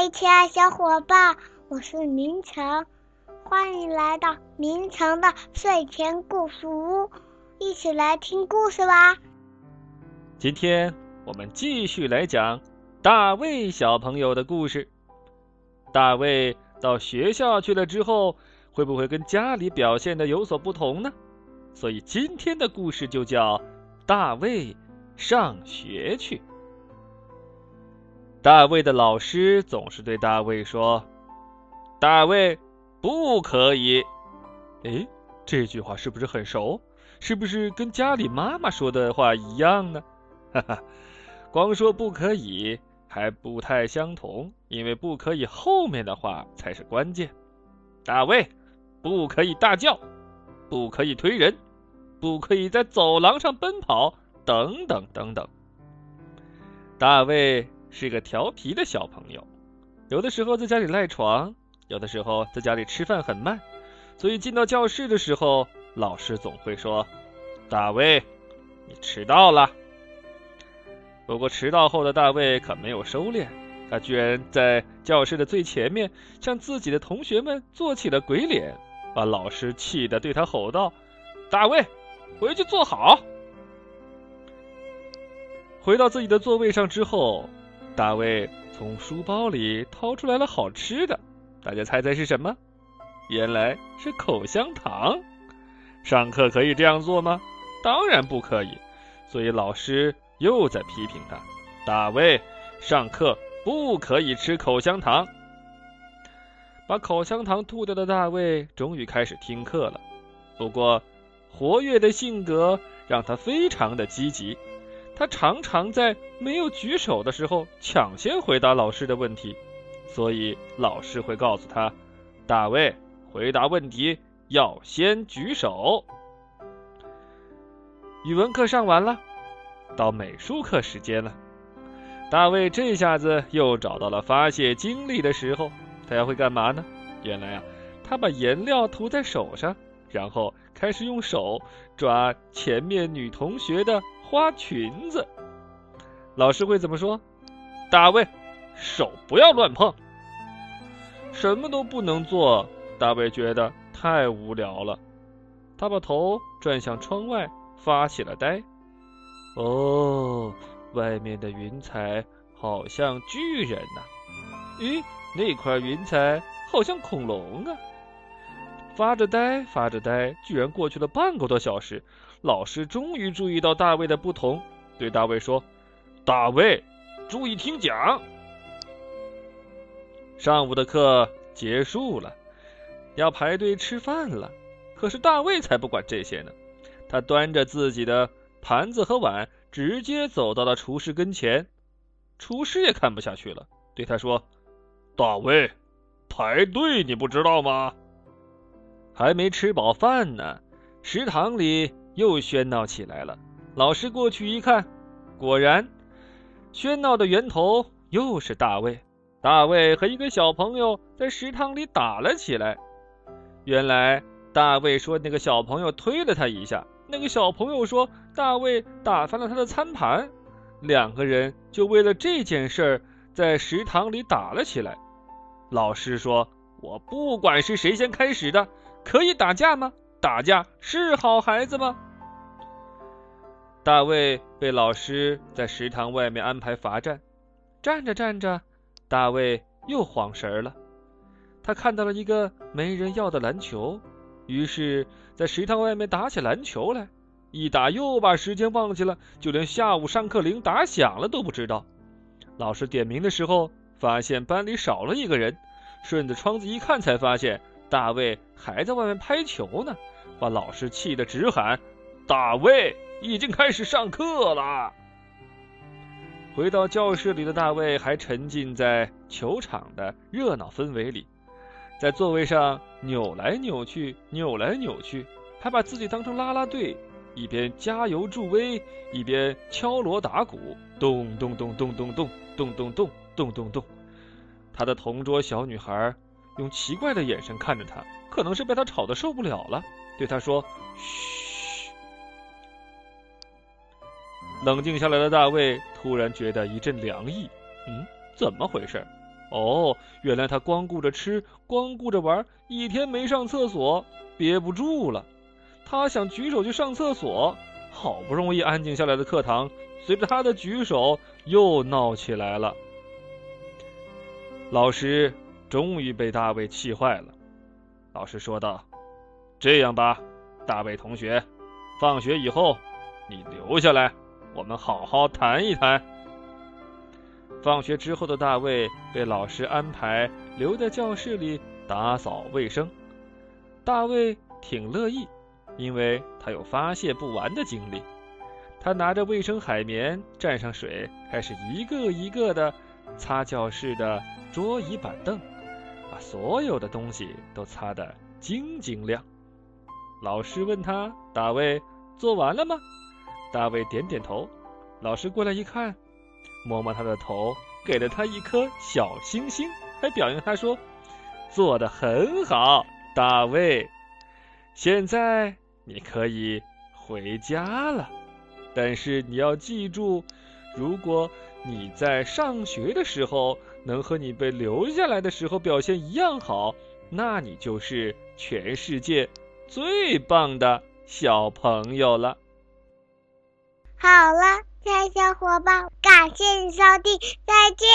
嗨，亲爱小伙伴，我是明成，欢迎来到明成的睡前故事屋，一起来听故事吧。今天我们继续来讲大卫小朋友的故事。大卫到学校去了之后，会不会跟家里表现的有所不同呢？所以今天的故事就叫《大卫上学去》。大卫的老师总是对大卫说：“大卫，不可以。”哎，这句话是不是很熟？是不是跟家里妈妈说的话一样呢？哈哈，光说不可以还不太相同，因为不可以后面的话才是关键。大卫，不可以大叫，不可以推人，不可以在走廊上奔跑，等等等等。大卫。是个调皮的小朋友，有的时候在家里赖床，有的时候在家里吃饭很慢，所以进到教室的时候，老师总会说：“大卫，你迟到了。”不过迟到后的大卫可没有收敛，他居然在教室的最前面向自己的同学们做起了鬼脸，把老师气得对他吼道：“大卫，回去坐好。”回到自己的座位上之后。大卫从书包里掏出来了好吃的，大家猜猜是什么？原来是口香糖。上课可以这样做吗？当然不可以。所以老师又在批评他：大卫，上课不可以吃口香糖。把口香糖吐掉的大卫终于开始听课了。不过，活跃的性格让他非常的积极。他常常在没有举手的时候抢先回答老师的问题，所以老师会告诉他：“大卫，回答问题要先举手。”语文课上完了，到美术课时间了。大卫这下子又找到了发泄精力的时候，他要会干嘛呢？原来啊，他把颜料涂在手上，然后开始用手抓前面女同学的。花裙子，老师会怎么说？大卫，手不要乱碰。什么都不能做。大卫觉得太无聊了，他把头转向窗外，发起了呆。哦，外面的云彩好像巨人呐！咦，那块云彩好像恐龙啊！发着呆，发着呆，居然过去了半个多小时。老师终于注意到大卫的不同，对大卫说：“大卫，注意听讲。”上午的课结束了，要排队吃饭了。可是大卫才不管这些呢，他端着自己的盘子和碗，直接走到了厨师跟前。厨师也看不下去了，对他说：“大卫，排队你不知道吗？还没吃饱饭呢，食堂里……”又喧闹起来了。老师过去一看，果然，喧闹的源头又是大卫。大卫和一个小朋友在食堂里打了起来。原来，大卫说那个小朋友推了他一下，那个小朋友说大卫打翻了他的餐盘，两个人就为了这件事儿在食堂里打了起来。老师说：“我不管是谁先开始的，可以打架吗？打架是好孩子吗？”大卫被老师在食堂外面安排罚站，站着站着，大卫又晃神了。他看到了一个没人要的篮球，于是，在食堂外面打起篮球来。一打又把时间忘记了，就连下午上课铃打响了都不知道。老师点名的时候，发现班里少了一个人，顺着窗子一看，才发现大卫还在外面拍球呢，把老师气得直喊：“大卫！”已经开始上课了。回到教室里的大卫还沉浸在球场的热闹氛围里，在座位上扭来扭去，扭来扭去，还把自己当成啦啦队，一边加油助威，一边敲锣打鼓，咚咚咚咚咚咚咚咚咚咚咚咚。他的同桌小女孩用奇怪的眼神看着他，可能是被他吵得受不了了，对他说：“嘘。”冷静下来的大卫突然觉得一阵凉意，嗯，怎么回事？哦，原来他光顾着吃，光顾着玩，一天没上厕所，憋不住了。他想举手去上厕所，好不容易安静下来的课堂，随着他的举手又闹起来了。老师终于被大卫气坏了。老师说道：“这样吧，大卫同学，放学以后你留下来，我们好好谈一谈。”放学之后的大卫被老师安排留在教室里打扫卫生。大卫挺乐意，因为他有发泄不完的精力。他拿着卫生海绵，蘸上水，开始一个一个的擦教室的桌椅板凳，把所有的东西都擦得晶晶亮。老师问他：“大卫，做完了吗？”大卫点点头。老师过来一看。摸摸他的头，给了他一颗小星星，还表扬他说：“做的很好，大卫。现在你可以回家了。但是你要记住，如果你在上学的时候能和你被留下来的时候表现一样好，那你就是全世界最棒的小朋友了。”好了。亲爱小伙伴，感谢你收听，再见。